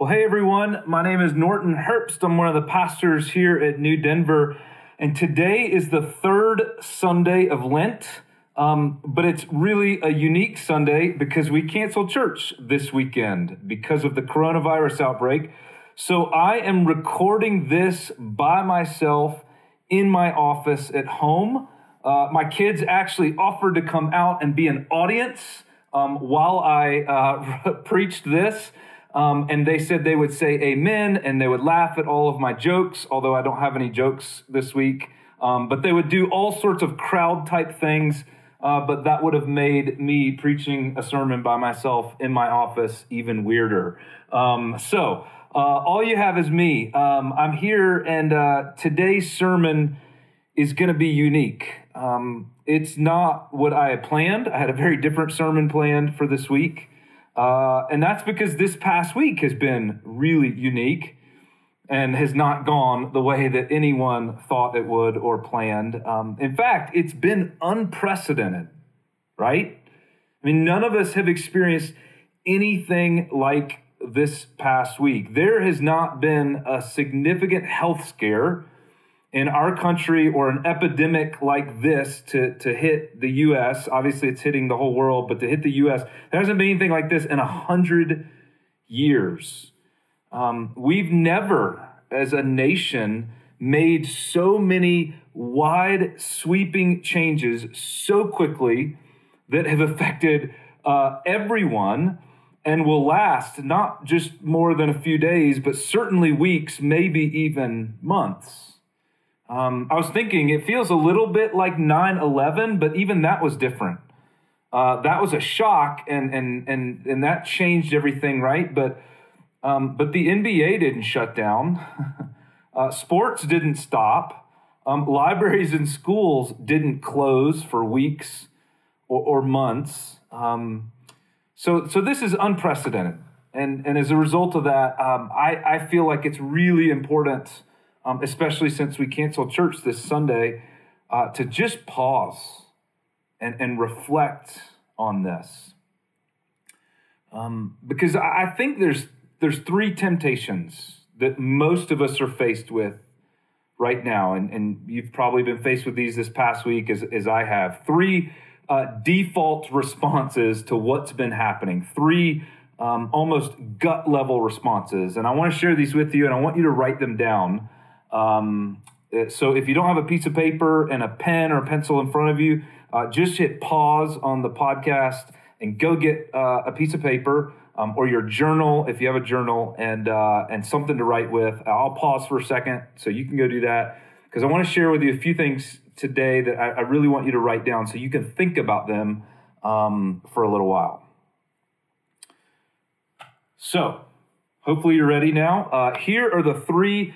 Well, hey everyone, my name is Norton Herbst. I'm one of the pastors here at New Denver, and today is the third Sunday of Lent. Um, but it's really a unique Sunday because we canceled church this weekend because of the coronavirus outbreak. So I am recording this by myself in my office at home. Uh, my kids actually offered to come out and be an audience um, while I uh, preached this. Um, and they said they would say amen and they would laugh at all of my jokes, although I don't have any jokes this week. Um, but they would do all sorts of crowd type things. Uh, but that would have made me preaching a sermon by myself in my office even weirder. Um, so, uh, all you have is me. Um, I'm here, and uh, today's sermon is going to be unique. Um, it's not what I had planned. I had a very different sermon planned for this week. Uh, and that's because this past week has been really unique and has not gone the way that anyone thought it would or planned. Um, in fact, it's been unprecedented, right? I mean, none of us have experienced anything like this past week. There has not been a significant health scare in our country or an epidemic like this to, to hit the US, obviously it's hitting the whole world, but to hit the US, there hasn't been anything like this in a hundred years. Um, we've never, as a nation, made so many wide sweeping changes so quickly that have affected uh, everyone and will last not just more than a few days, but certainly weeks, maybe even months. Um, I was thinking it feels a little bit like 9 11, but even that was different. Uh, that was a shock, and, and, and, and that changed everything, right? But, um, but the NBA didn't shut down, uh, sports didn't stop, um, libraries and schools didn't close for weeks or, or months. Um, so, so this is unprecedented. And, and as a result of that, um, I, I feel like it's really important um, especially since we canceled church this Sunday, uh, to just pause and, and reflect on this. Um, because I think there's there's three temptations that most of us are faced with right now, and, and you've probably been faced with these this past week as, as I have. Three uh, default responses to what's been happening. Three um, almost gut level responses, and I want to share these with you, and I want you to write them down. Um, uh, so if you don't have a piece of paper and a pen or a pencil in front of you, uh, just hit pause on the podcast and go get uh, a piece of paper um, or your journal if you have a journal and uh, and something to write with. I'll pause for a second so you can go do that because I want to share with you a few things today that I, I, really want you to write down so you can think about them um, for a little while. So hopefully you're ready now. Uh, here are the three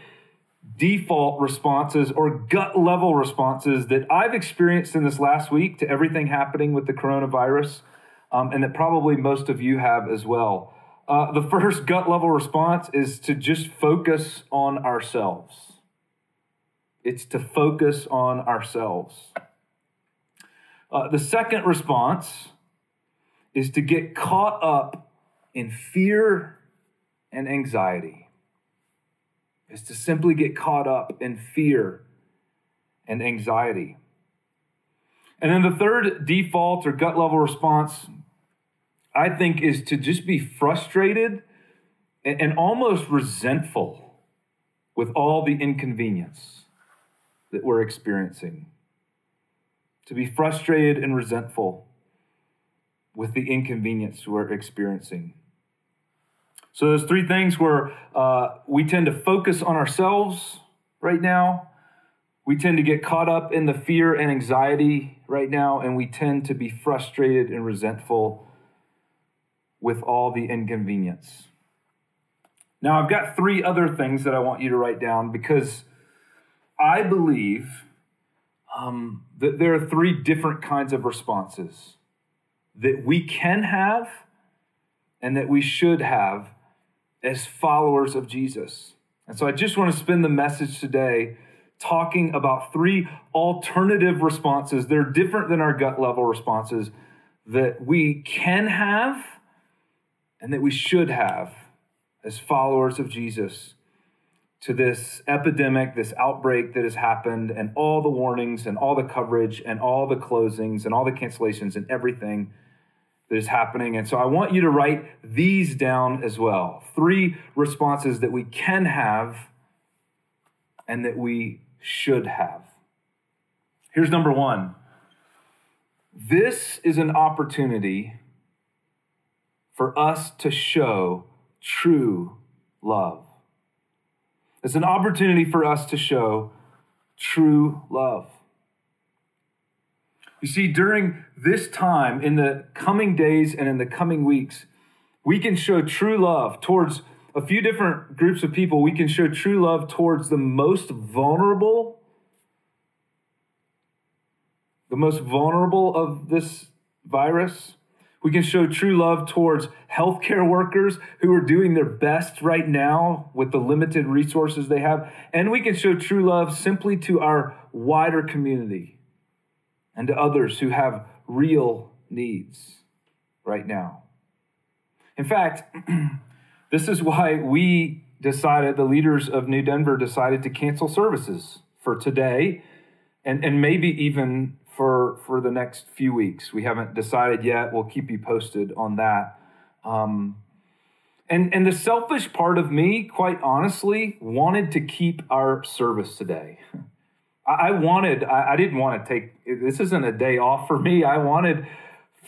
default responses or gut level responses that I've experienced in this last week to everything happening with the coronavirus, um, and that probably most of you have as well. Uh, the first gut level response is to just focus on ourselves. It's to focus on ourselves. Uh, the second response is to get caught up in fear and anxiety is to simply get caught up in fear and anxiety. And then the third default or gut level response, I think, is to just be frustrated and almost resentful with all the inconvenience that we're experiencing. To be frustrated and resentful with the inconvenience we're experiencing. So those three things where uh, we tend to focus on ourselves right now. We tend to get caught up in the fear and anxiety right now, and we tend to be frustrated and resentful with all the inconvenience. Now, I've got three other things that I want you to write down because I believe um, that there are three different kinds of responses that we can have and that we should have as followers of Jesus. And so I just want to spend the message today talking about three alternative responses. They're different than our gut level responses that we can have and that we should have as followers of Jesus to this epidemic, this outbreak that has happened, and all the warnings and all the coverage and all the closings and all the cancellations and everything that is happening. And so I want you to write these down as well. Three responses that we can have and that we should have. Here's number one this is an opportunity for us to show true love. It's an opportunity for us to show true love. You see, during this time, in the coming days and in the coming weeks, we can show true love towards a few different groups of people. We can show true love towards the most vulnerable, the most vulnerable of this virus. We can show true love towards healthcare workers who are doing their best right now with the limited resources they have. And we can show true love simply to our wider community and to others who have real needs right now. In fact, this is why we decided, the leaders of New Denver decided to cancel services for today and, and maybe even for for the next few weeks. We haven't decided yet. We'll keep you posted on that. Um, and and the selfish part of me, quite honestly, wanted to keep our service today. I, wanted. I, I didn't want to take. This isn't a day off for me. I wanted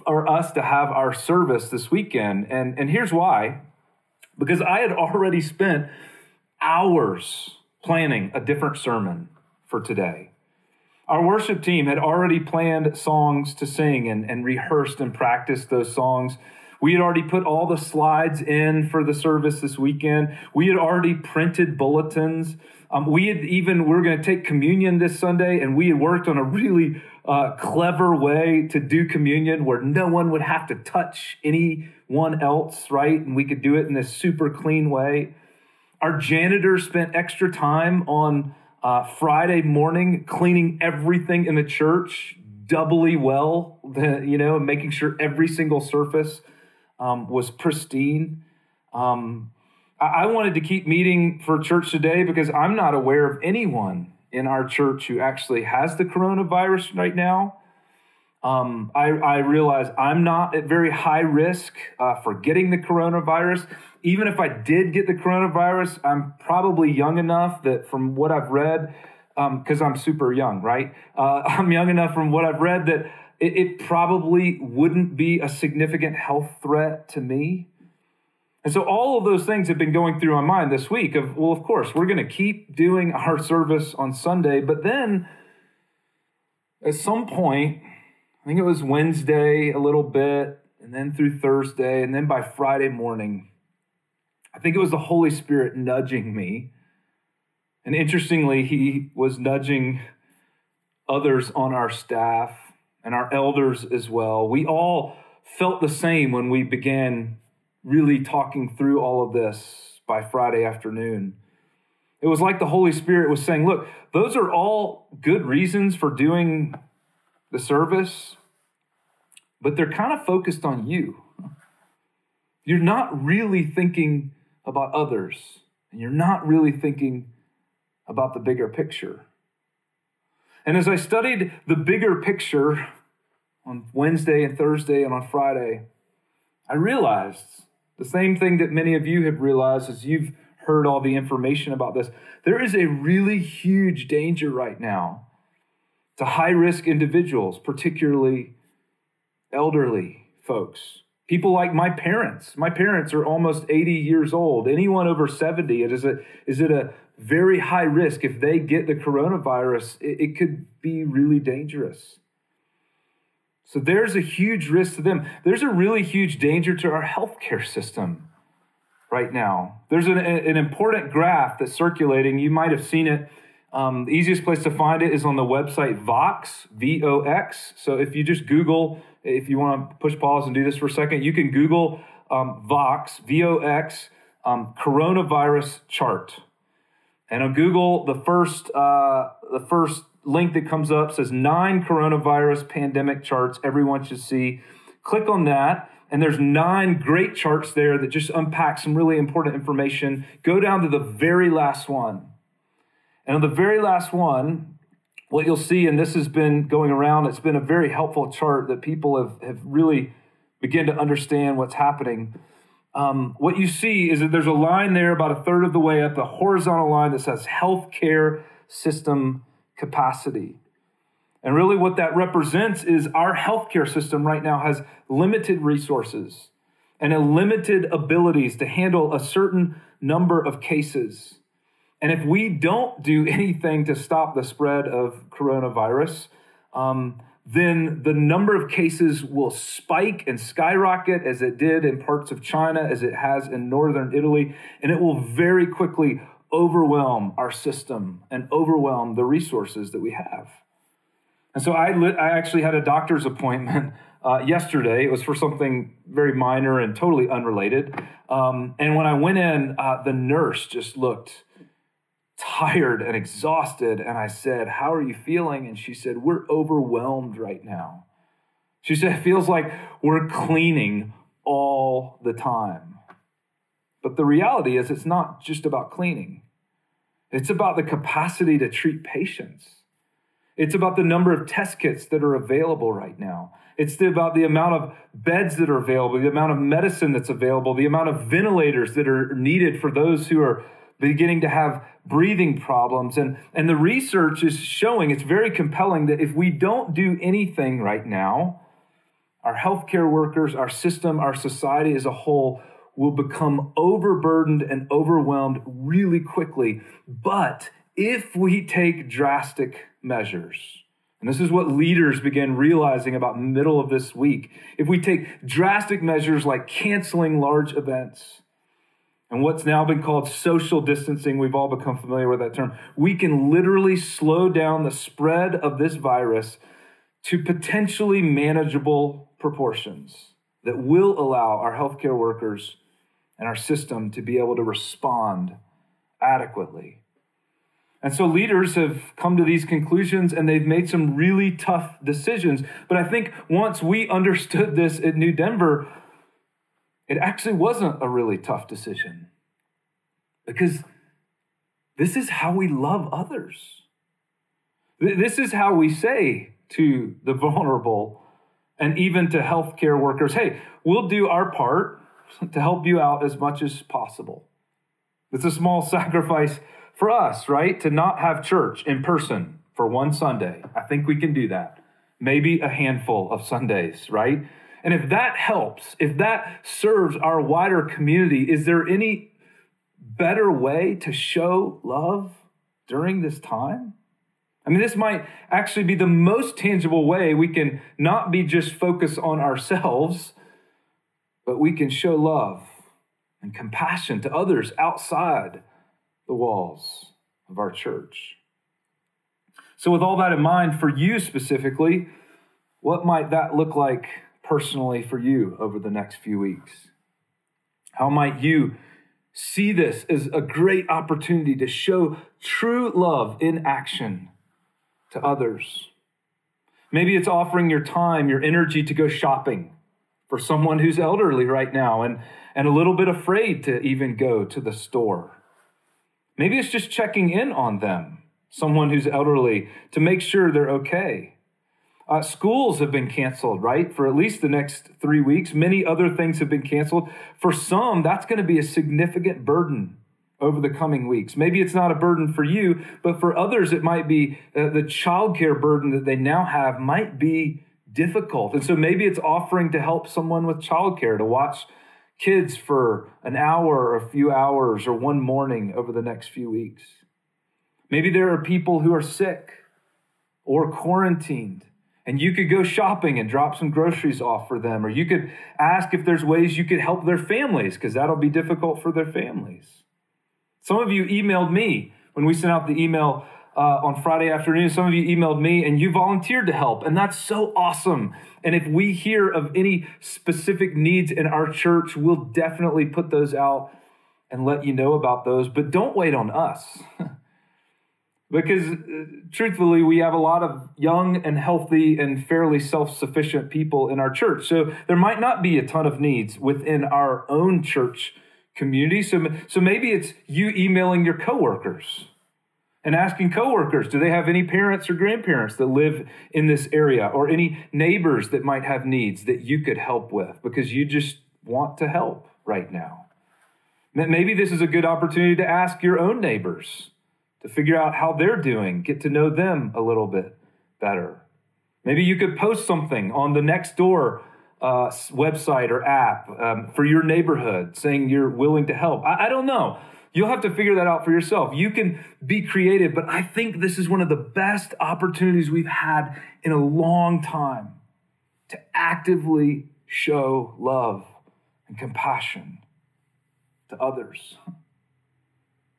for us to have our service this weekend, and and here's why. Because I had already spent hours planning a different sermon for today. Our worship team had already planned songs to sing and, and rehearsed and practiced those songs. We had already put all the slides in for the service this weekend. We had already printed bulletins. Um, we had even, we are going to take communion this Sunday, and we had worked on a really uh, clever way to do communion where no one would have to touch anyone else, right? And we could do it in this super clean way. Our janitor spent extra time on uh, Friday morning, cleaning everything in the church doubly well, you know, making sure every single surface um, was pristine. Um, I-, wanted to keep meeting for church today because I'm not aware of anyone in our church who actually has the coronavirus right now. Um, I, I, realize I'm not at very high risk uh, for getting the coronavirus. Even if I did get the coronavirus, I'm probably young enough that from what I've read, because um, I'm super young, right? Uh, I'm young enough from what I've read that it, it probably wouldn't be a significant health threat to me. And so all of those things have been going through my mind this week of, well, of course, we're going to keep doing our service on Sunday, but then at some point, I think it was Wednesday a little bit, and then through Thursday, and then by Friday morning, I think it was the Holy Spirit nudging me. And interestingly, he was nudging others on our staff and our elders as well. We all felt the same when we began really talking through all of this by Friday afternoon. It was like the Holy Spirit was saying, Look, those are all good reasons for doing the service, but they're kind of focused on you. You're not really thinking about others, and you're not really thinking about the bigger picture. And as I studied the bigger picture on Wednesday and Thursday and on Friday, I realized the same thing that many of you have realized as you've heard all the information about this. There is a really huge danger right now to high risk individuals, particularly elderly folks. People like my parents. My parents are almost 80 years old. Anyone over 70, it is, a, is it a very high risk. If they get the coronavirus, it, it could be really dangerous. So there's a huge risk to them. There's a really huge danger to our healthcare system right now. There's an, an important graph that's circulating. You might have seen it um, the easiest place to find it is on the website Vox, V O X. So if you just Google, if you want to push pause and do this for a second, you can Google um, Vox, V O X, um, coronavirus chart. And on Google, the first, uh, the first link that comes up says nine coronavirus pandemic charts everyone should see. Click on that, and there's nine great charts there that just unpack some really important information. Go down to the very last one. And on the very last one, what you'll see, and this has been going around, it's been a very helpful chart that people have, have really begun to understand what's happening. Um, what you see is that there's a line there about a third of the way up, a horizontal line that says healthcare system capacity. And really, what that represents is our healthcare system right now has limited resources and a limited abilities to handle a certain number of cases. And if we don't do anything to stop the spread of coronavirus, um, then the number of cases will spike and skyrocket as it did in parts of China, as it has in northern Italy, and it will very quickly overwhelm our system and overwhelm the resources that we have. And so I, I actually had a doctor's appointment uh, yesterday. It was for something very minor and totally unrelated. Um, and when I went in, uh, the nurse just looked tired and exhausted. And I said, How are you feeling? And she said, We're overwhelmed right now. She said, It feels like we're cleaning all the time. But the reality is, it's not just about cleaning, it's about the capacity to treat patients. It's about the number of test kits that are available right now. It's about the amount of beds that are available, the amount of medicine that's available, the amount of ventilators that are needed for those who are beginning to have breathing problems. And, and the research is showing, it's very compelling, that if we don't do anything right now, our healthcare workers, our system, our society as a whole will become overburdened and overwhelmed really quickly. But if we take drastic measures, and this is what leaders began realizing about middle of this week, if we take drastic measures like canceling large events, and what's now been called social distancing, we've all become familiar with that term, we can literally slow down the spread of this virus to potentially manageable proportions that will allow our healthcare workers and our system to be able to respond adequately. And so leaders have come to these conclusions and they've made some really tough decisions. But I think once we understood this at New Denver, it actually wasn't a really tough decision because this is how we love others. This is how we say to the vulnerable and even to healthcare workers hey, we'll do our part to help you out as much as possible. It's a small sacrifice for us, right? To not have church in person for one Sunday. I think we can do that. Maybe a handful of Sundays, right? And if that helps, if that serves our wider community, is there any better way to show love during this time? I mean, this might actually be the most tangible way we can not be just focused on ourselves, but we can show love and compassion to others outside the walls of our church. So, with all that in mind, for you specifically, what might that look like personally for you over the next few weeks? How might you see this as a great opportunity to show true love in action to others? Maybe it's offering your time, your energy to go shopping for someone who's elderly right now and, and a little bit afraid to even go to the store. Maybe it's just checking in on them, someone who's elderly, to make sure they're okay. Uh, schools have been canceled, right, for at least the next three weeks. Many other things have been canceled. For some, that's going to be a significant burden over the coming weeks. Maybe it's not a burden for you, but for others, it might be uh, the childcare burden that they now have might be difficult. And so maybe it's offering to help someone with childcare to watch kids for an hour or a few hours or one morning over the next few weeks. Maybe there are people who are sick or quarantined and you could go shopping and drop some groceries off for them, or you could ask if there's ways you could help their families, because that'll be difficult for their families. Some of you emailed me when we sent out the email uh, on Friday afternoon. Some of you emailed me and you volunteered to help, and that's so awesome. And if we hear of any specific needs in our church, we'll definitely put those out and let you know about those. But don't wait on us. Because uh, truthfully, we have a lot of young and healthy and fairly self sufficient people in our church. So there might not be a ton of needs within our own church community. So, so maybe it's you emailing your coworkers and asking coworkers, do they have any parents or grandparents that live in this area or any neighbors that might have needs that you could help with because you just want to help right now. Maybe this is a good opportunity to ask your own neighbors to figure out how they're doing, get to know them a little bit better. Maybe you could post something on the Nextdoor uh, website or app um, for your neighborhood saying you're willing to help. I, I don't know. You'll have to figure that out for yourself. You can be creative, but I think this is one of the best opportunities we've had in a long time to actively show love and compassion to others.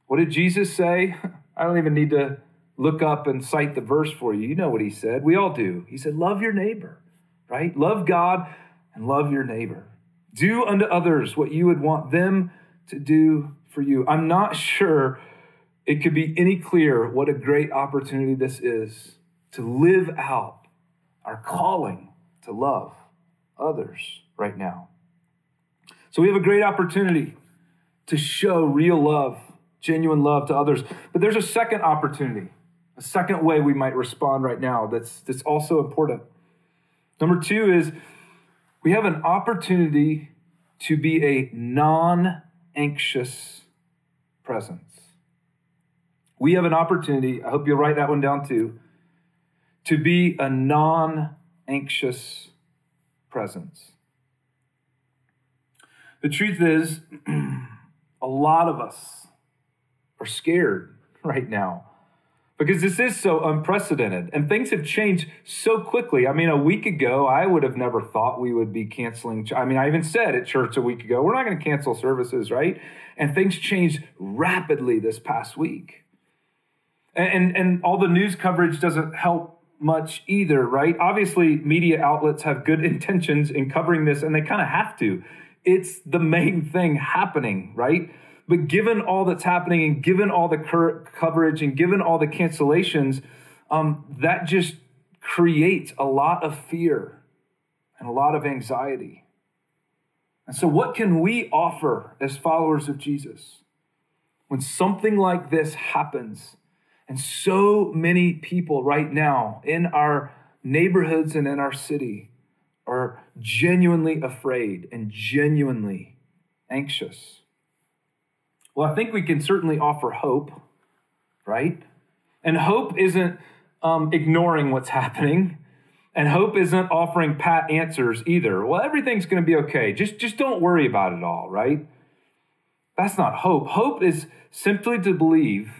What did Jesus say? I don't even need to look up and cite the verse for you. You know what he said. We all do. He said, Love your neighbor, right? Love God and love your neighbor. Do unto others what you would want them to do for you. I'm not sure it could be any clearer what a great opportunity this is to live out our calling to love others right now. So we have a great opportunity to show real love, genuine love to others. But there's a second opportunity, a second way we might respond right now that's, that's also important. Number two is we have an opportunity to be a non anxious presence. We have an opportunity, I hope you'll write that one down too, to be a non anxious presence. The truth is, a lot of us are scared right now because this is so unprecedented and things have changed so quickly. I mean, a week ago, I would have never thought we would be canceling. I mean, I even said at church a week ago, we're not going to cancel services, right? And things changed rapidly this past week. And, and, and all the news coverage doesn't help much either, right? Obviously, media outlets have good intentions in covering this and they kind of have to it's the main thing happening, right? But given all that's happening and given all the current coverage and given all the cancellations, um, that just creates a lot of fear and a lot of anxiety. And so, what can we offer as followers of Jesus when something like this happens? And so many people right now in our neighborhoods and in our city are genuinely afraid and genuinely anxious. Well, I think we can certainly offer hope, right? And hope isn't um, ignoring what's happening. And hope isn't offering pat answers either. Well, everything's going to be okay. Just, just don't worry about it all, right? That's not hope. Hope is simply to believe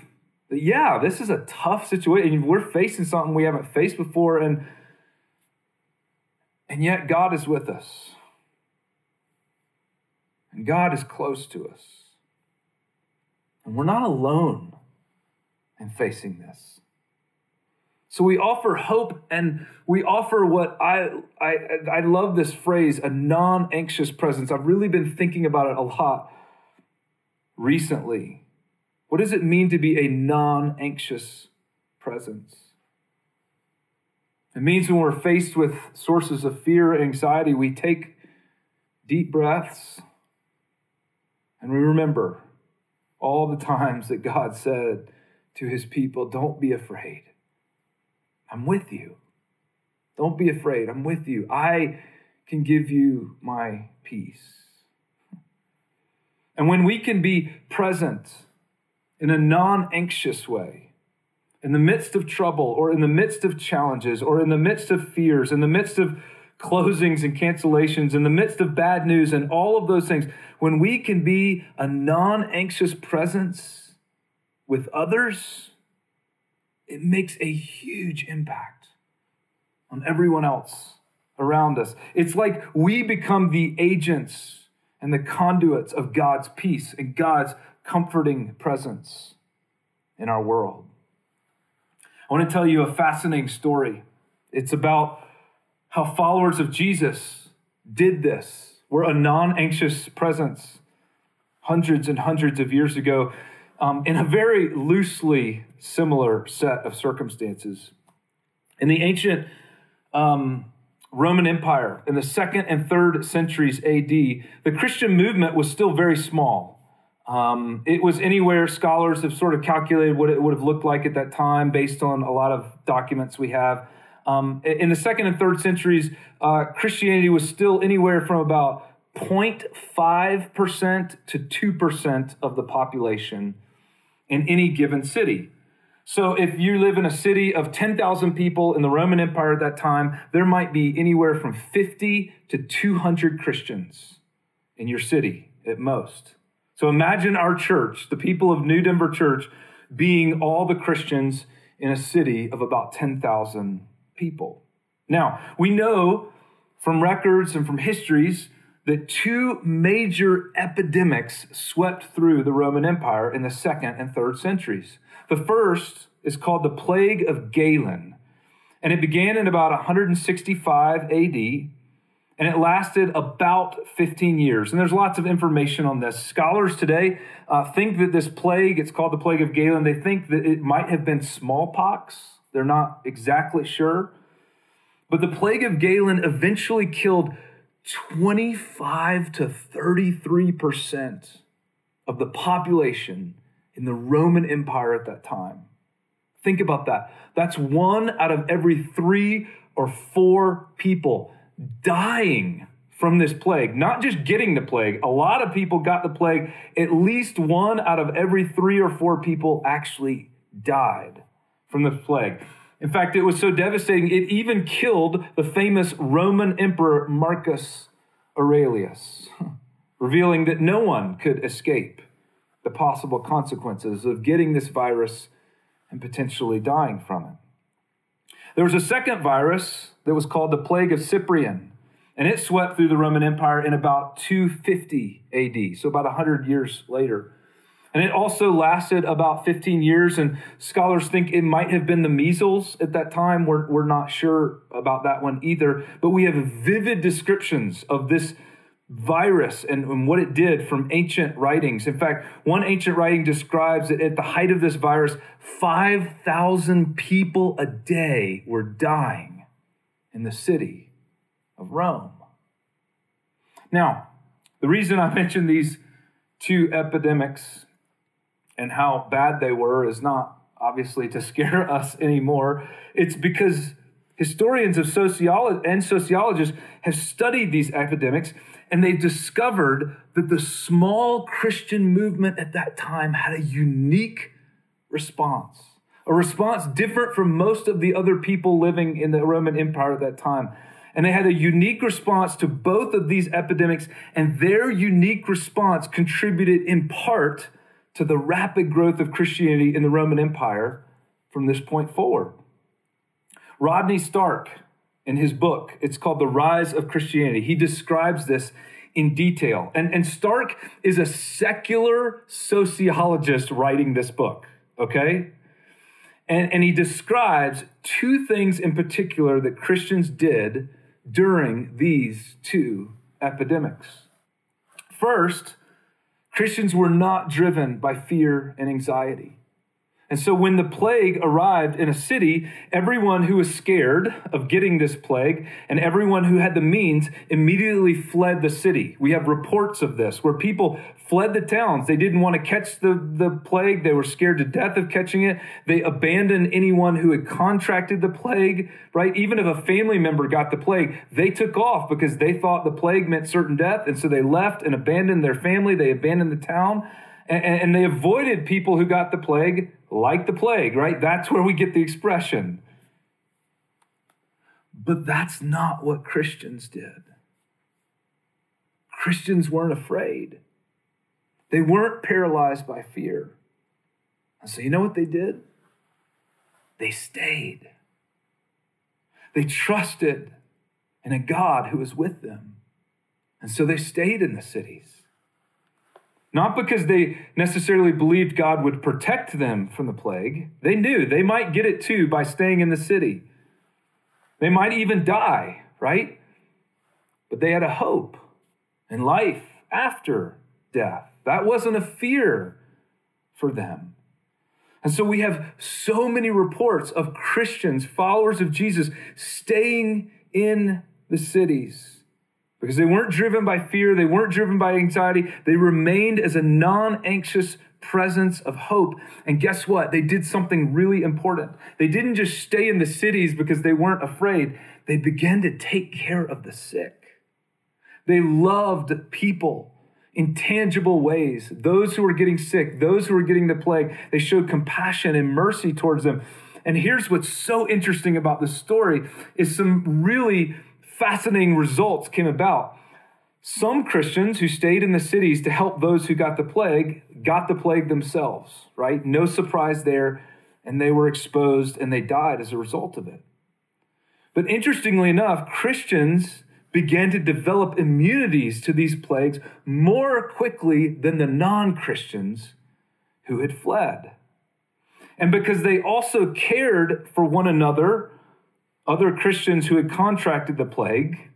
that, yeah, this is a tough situation. We're facing something we haven't faced before. And and yet, God is with us. And God is close to us. And we're not alone in facing this. So we offer hope and we offer what I, I, I love this phrase, a non anxious presence. I've really been thinking about it a lot recently. What does it mean to be a non anxious presence? It means when we're faced with sources of fear anxiety, we take deep breaths and we remember all the times that God said to his people, Don't be afraid. I'm with you. Don't be afraid. I'm with you. I can give you my peace. And when we can be present in a non anxious way, in the midst of trouble or in the midst of challenges or in the midst of fears, in the midst of closings and cancellations, in the midst of bad news and all of those things, when we can be a non anxious presence with others, it makes a huge impact on everyone else around us. It's like we become the agents and the conduits of God's peace and God's comforting presence in our world. I want to tell you a fascinating story. It's about how followers of Jesus did this. We're a non anxious presence hundreds and hundreds of years ago. um, in a very loosely similar set of circumstances. In the ancient um, Roman Empire, in the second and third centuries AD, the Christian movement was still very small. Um, it was anywhere, scholars have sort of calculated what it would have looked like at that time based on a lot of documents we have. Um, in the second and third centuries, uh, Christianity was still anywhere from about 0.5% to 2% of the population in any given city. So if you live in a city of 10,000 people in the Roman Empire at that time, there might be anywhere from 50 to 200 Christians in your city at most. So imagine our church, the people of New Denver Church, being all the Christians in a city of about 10,000 people. Now, we know from records and from histories that two major epidemics swept through the Roman Empire in the second and third centuries. The first is called the Plague of Galen, and it began in about 165 AD and it lasted about 15 years. And there's lots of information on this. Scholars today uh, think that this plague, it's called the Plague of Galen, they think that it might have been smallpox. They're not exactly sure. But the Plague of Galen eventually killed 25 to 33% of the population in the Roman Empire at that time. Think about that. That's one out of every three or four people dying from this plague, not just getting the plague. A lot of people got the plague. At least one out of every three or four people actually died from the plague. In fact, it was so devastating, it even killed the famous Roman Emperor Marcus Aurelius, revealing that no one could escape the possible consequences of getting this virus and potentially dying from it. There was a second virus that was called the Plague of Cyprian, and it swept through the Roman Empire in about 250 AD, so about 100 years later. And it also lasted about 15 years, and scholars think it might have been the measles at that time. We're, we're not sure about that one either, but we have vivid descriptions of this virus and, and, what it did from ancient writings. In fact, one ancient writing describes that at the height of this virus, 5,000 people a day were dying in the city of Rome. Now, the reason I mention these two epidemics and how bad they were is not obviously to scare us anymore. It's because historians of sociology and sociologists have studied these epidemics and they've discovered that the small Christian movement at that time had a unique response, a response different from most of the other people living in the Roman Empire at that time. And they had a unique response to both of these epidemics, and their unique response contributed in part to the rapid growth of Christianity in the Roman Empire from this point forward. Rodney Stark, in his book. It's called The Rise of Christianity. He describes this in detail. And, and Stark is a secular sociologist writing this book, okay? And, and he describes two things in particular that Christians did during these two epidemics. First, Christians were not driven by fear and anxiety. And so when the plague arrived in a city, everyone who was scared of getting this plague and everyone who had the means immediately fled the city. We have reports of this where people fled the towns. They didn't want to catch the, the plague. They were scared to death of catching it. They abandoned anyone who had contracted the plague, right? Even if a family member got the plague, they took off because they thought the plague meant certain death. And so they left and abandoned their family. They abandoned the town and, and they avoided people who got the plague like the plague, right? That's where we get the expression. But that's not what Christians did. Christians weren't afraid. They weren't paralyzed by fear. And so, you know what they did? They stayed. They trusted in a God who was with them. And so they stayed in the cities. Not because they necessarily believed God would protect them from the plague. They knew they might get it too by staying in the city. They might even die, right? But they had a hope and life after death. That wasn't a fear for them. And so we have so many reports of Christians, followers of Jesus, staying in the cities because they weren't driven by fear, they weren't driven by anxiety, they remained as a non anxious presence of hope. And guess what? They did something really important. They didn't just stay in the cities because they weren't afraid, they began to take care of the sick. They loved people in tangible ways. Those who were getting sick, those who were getting the plague, they showed compassion and mercy towards them. And here's what's so interesting about this story is some really fascinating results came about. Some Christians who stayed in the cities to help those who got the plague got the plague themselves, right? No surprise there. And they were exposed and they died as a result of it. But interestingly enough, Christians began to develop immunities to these plagues more quickly than the non Christians who had fled. And because they also cared for one another, other Christians who had contracted the plague,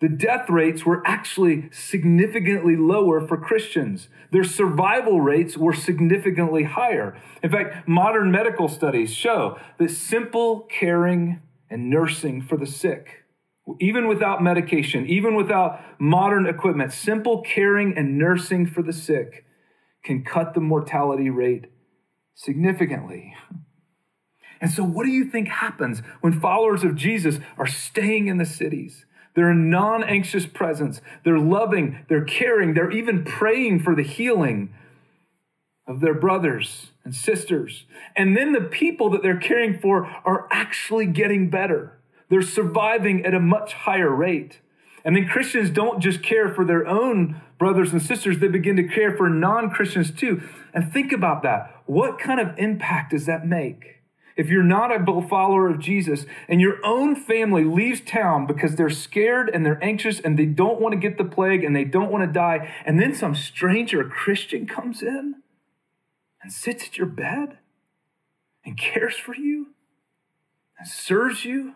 the death rates were actually significantly lower for Christians. Their survival rates were significantly higher. In fact, modern medical studies show that simple caring and nursing for the sick, even without medication, even without modern equipment, simple caring and nursing for the sick can cut the mortality rate significantly. And so, what do you think happens when followers of Jesus are staying in the cities? They're a non anxious presence. They're loving, they're caring, they're even praying for the healing of their brothers and sisters. And then the people that they're caring for are actually getting better. They're surviving at a much higher rate. And then Christians don't just care for their own brothers and sisters, they begin to care for non Christians too. And think about that. What kind of impact does that make? If you're not a follower of Jesus and your own family leaves town because they're scared and they're anxious and they don't want to get the plague and they don't want to die, and then some stranger Christian comes in and sits at your bed and cares for you and serves you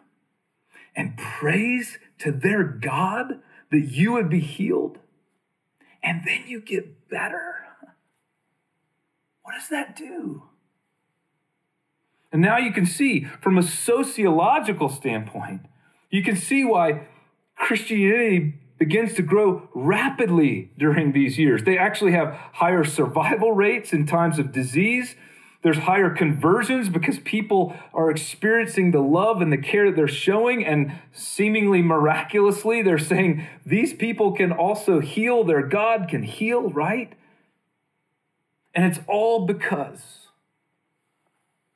and prays to their God that you would be healed, and then you get better. What does that do? And now you can see from a sociological standpoint, you can see why Christianity begins to grow rapidly during these years. They actually have higher survival rates in times of disease. There's higher conversions because people are experiencing the love and the care that they're showing, and seemingly miraculously, they're saying these people can also heal, their God can heal, right? And it's all because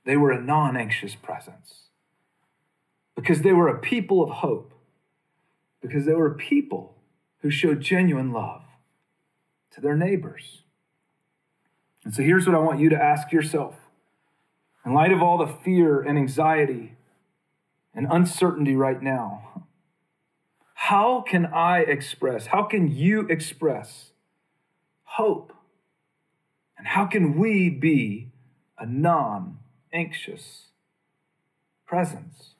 they were a non anxious presence because they were a people of hope, because they were a people who showed genuine love to their neighbors. And so here's what I want you to ask yourself. In light of all the fear and anxiety and uncertainty right now, how can I express, how can you express hope? And how can we be a non anxious presence.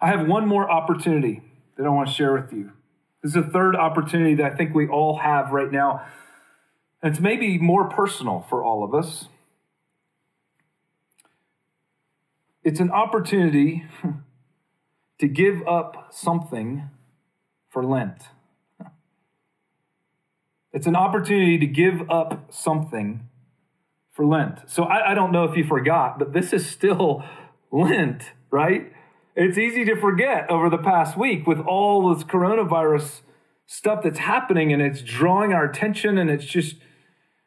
I have one more opportunity that I want to share with you. This is a third opportunity that I think we all have right now. And it's maybe more personal for all of us. It's an opportunity to give up something for Lent. It's an opportunity to give up something for Lent. So I, I don't know if you forgot, but this is still Lent, right? It's easy to forget over the past week with all this coronavirus stuff that's happening and it's drawing our attention and it's just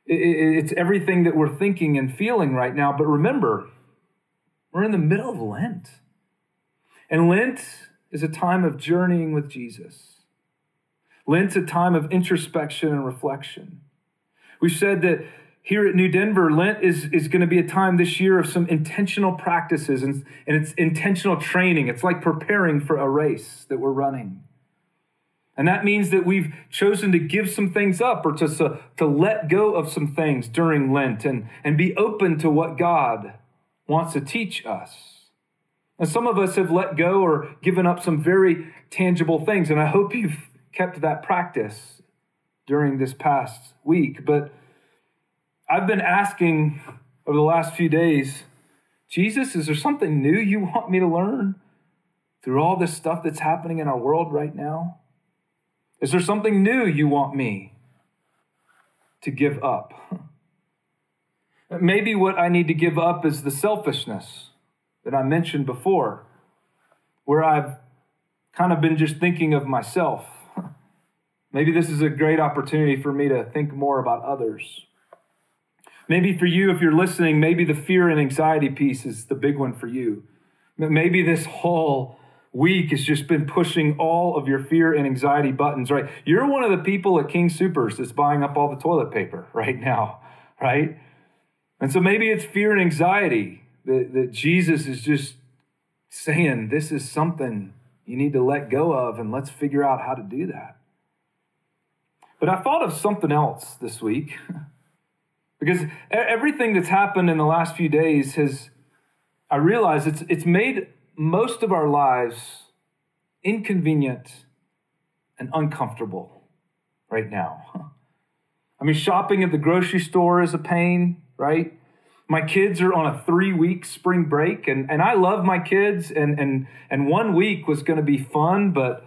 it's everything that we're thinking and feeling right now but remember we're in the middle of lent and lent is a time of journeying with jesus lent's a time of introspection and reflection we've said that here at New Denver, Lent is, is going to be a time this year of some intentional practices and, and it's intentional training. It's like preparing for a race that we're running. And that means that we've chosen to give some things up or to, to let go of some things during Lent and, and be open to what God wants to teach us. And some of us have let go or given up some very tangible things. And I hope you've kept that practice during this past week. But I've been asking over the last few days, Jesus, is there something new you want me to learn through all this stuff that's happening in our world right now? Is there something new you want me to give up? Maybe what I need to give up is the selfishness that I mentioned before, where I've kind of been just thinking of myself. Maybe this is a great opportunity for me to think more about others. Maybe for you, if you're listening, maybe the fear and anxiety piece is the big one for you. Maybe this whole week has just been pushing all of your fear and anxiety buttons, right? You're one of the people at King Soopers that's buying up all the toilet paper right now, right? And so maybe it's fear and anxiety that, that Jesus is just saying, this is something you need to let go of, and let's figure out how to do that. But I thought of something else this week because everything that's happened in the last few days has, I realize it's, it's made most of our lives inconvenient and uncomfortable right now. I mean, shopping at the grocery store is a pain, right? My kids are on a three week spring break, and, and I love my kids, and, and, and one week was going to be fun, but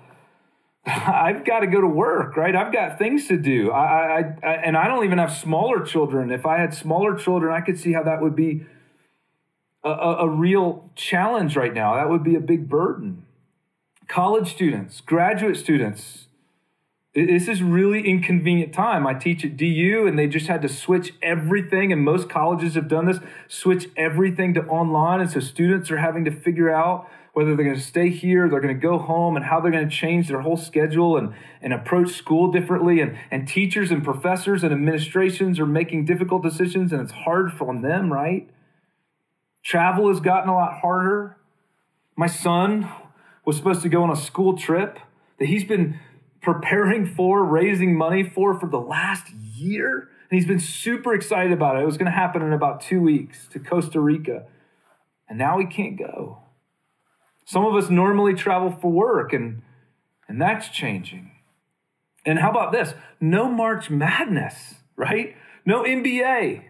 I've got to go to work, right? I've got things to do. I, I, I, and I don't even have smaller children. If I had smaller children, I could see how that would be a, a, real challenge right now. That would be a big burden. College students, graduate students, this is really inconvenient time. I teach at DU and they just had to switch everything, and most colleges have done this switch everything to online. And so students are having to figure out whether they're going to stay here, they're going to go home, and how they're going to change their whole schedule and, and approach school differently. And, and teachers and professors and administrations are making difficult decisions, and it's hard for them, right? Travel has gotten a lot harder. My son was supposed to go on a school trip that he's been preparing for, raising money for for the last year. And he's been super excited about it. It was going to happen in about two weeks to Costa Rica. And now he can't go. Some of us normally travel for work, and, and that's changing. And how about this? No March Madness, right? No NBA.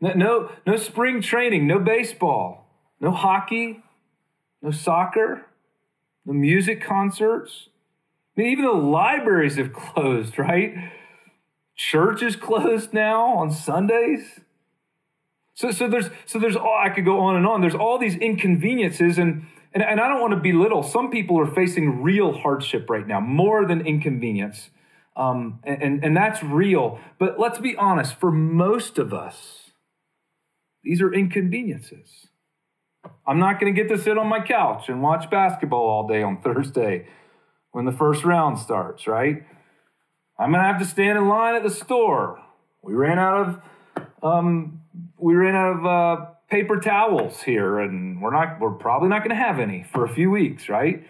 No, no, spring training, no baseball, no hockey, no soccer, no music concerts. I mean, even the libraries have closed, right? Church is closed now on Sundays. So, so there's so there's all I could go on and on. There's all these inconveniences, and, and and I don't want to belittle. Some people are facing real hardship right now, more than inconvenience, um, and, and and that's real. But let's be honest. For most of us, these are inconveniences. I'm not going to get to sit on my couch and watch basketball all day on Thursday when the first round starts, right? I'm going to have to stand in line at the store. We ran out of um, we ran out of uh, paper towels here, and we're not we're probably not going to have any for a few weeks, right?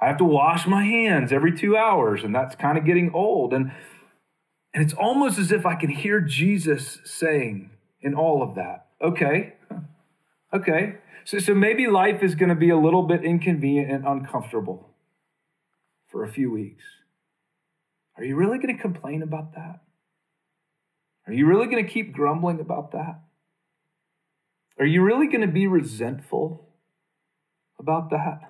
I have to wash my hands every two hours, and that's kind of getting old. And and it's almost as if I can hear Jesus saying in all of that, Okay. Okay. So, so maybe life is going to be a little bit inconvenient and uncomfortable for a few weeks. Are you really going to complain about that? Are you really going to keep grumbling about that? Are you really going to be resentful about that?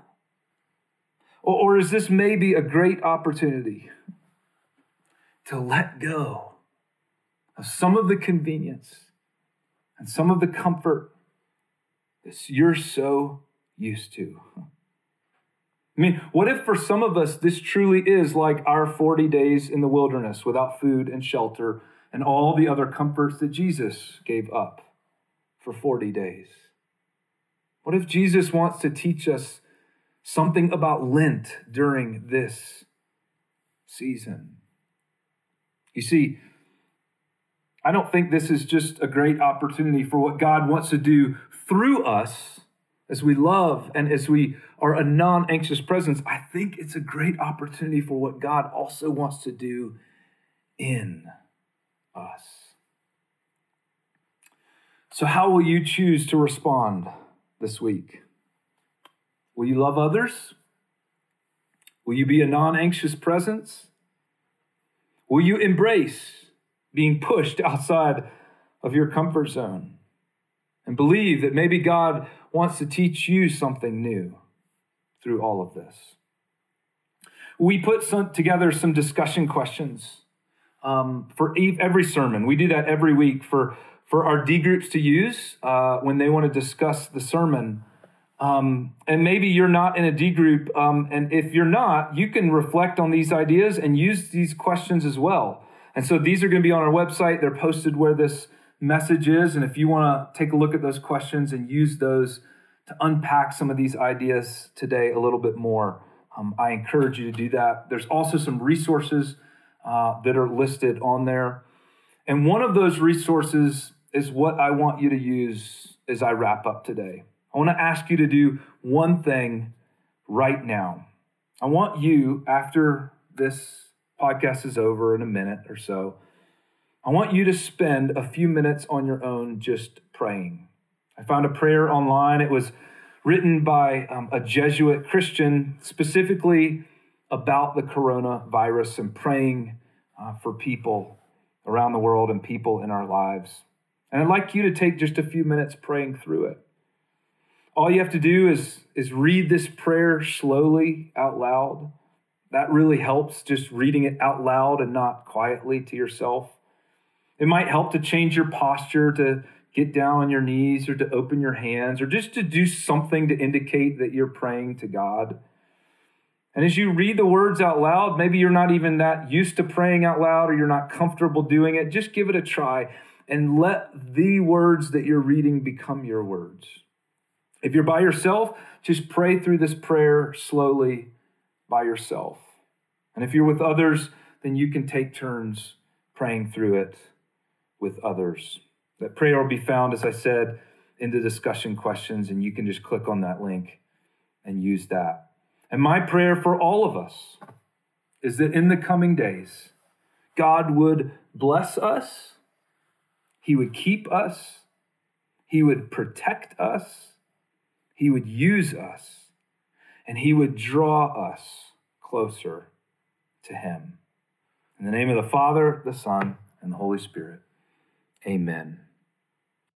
Or, or is this maybe a great opportunity to let go of some of the convenience and some of the comfort that you're so used to. I mean, what if for some of us this truly is like our 40 days in the wilderness without food and shelter and all the other comforts that Jesus gave up for 40 days? What if Jesus wants to teach us something about Lent during this season? You see, I don't think this is just a great opportunity for what God wants to do through us as we love and as we are a non anxious presence. I think it's a great opportunity for what God also wants to do in us. So, how will you choose to respond this week? Will you love others? Will you be a non anxious presence? Will you embrace being pushed outside of your comfort zone and believe that maybe God wants to teach you something new through all of this. We put some, together some discussion questions um, for every sermon. We do that every week for, for our D groups to use uh, when they want to discuss the sermon. Um, and maybe you're not in a D group. Um, and if you're not, you can reflect on these ideas and use these questions as well. And so these are going to be on our website. They're posted where this message is. And if you want to take a look at those questions and use those to unpack some of these ideas today a little bit more, um, I encourage you to do that. There's also some resources uh, that are listed on there. And one of those resources is what I want you to use as I wrap up today. I want to ask you to do one thing right now. I want you, after this podcast is over in a minute or so, I want you to spend a few minutes on your own just praying. I found a prayer online. It was written by um, a Jesuit Christian specifically about the coronavirus and praying uh, for people around the world and people in our lives. And I'd like you to take just a few minutes praying through it. All you have to do is, is read this prayer slowly out loud. That really helps, just reading it out loud and not quietly to yourself. It might help to change your posture, to get down on your knees, or to open your hands, or just to do something to indicate that you're praying to God. And as you read the words out loud, maybe you're not even that used to praying out loud or you're not comfortable doing it, just give it a try and let the words that you're reading become your words. If you're by yourself, just pray through this prayer slowly by yourself. And if you're with others, then you can take turns praying through it with others. That prayer will be found, as I said, in the discussion questions, and you can just click on that link and use that. And my prayer for all of us is that in the coming days, God would bless us, He would keep us, He would protect us, He would use us, and He would draw us closer to Him. In the name of the Father, the Son, and the Holy Spirit, amen.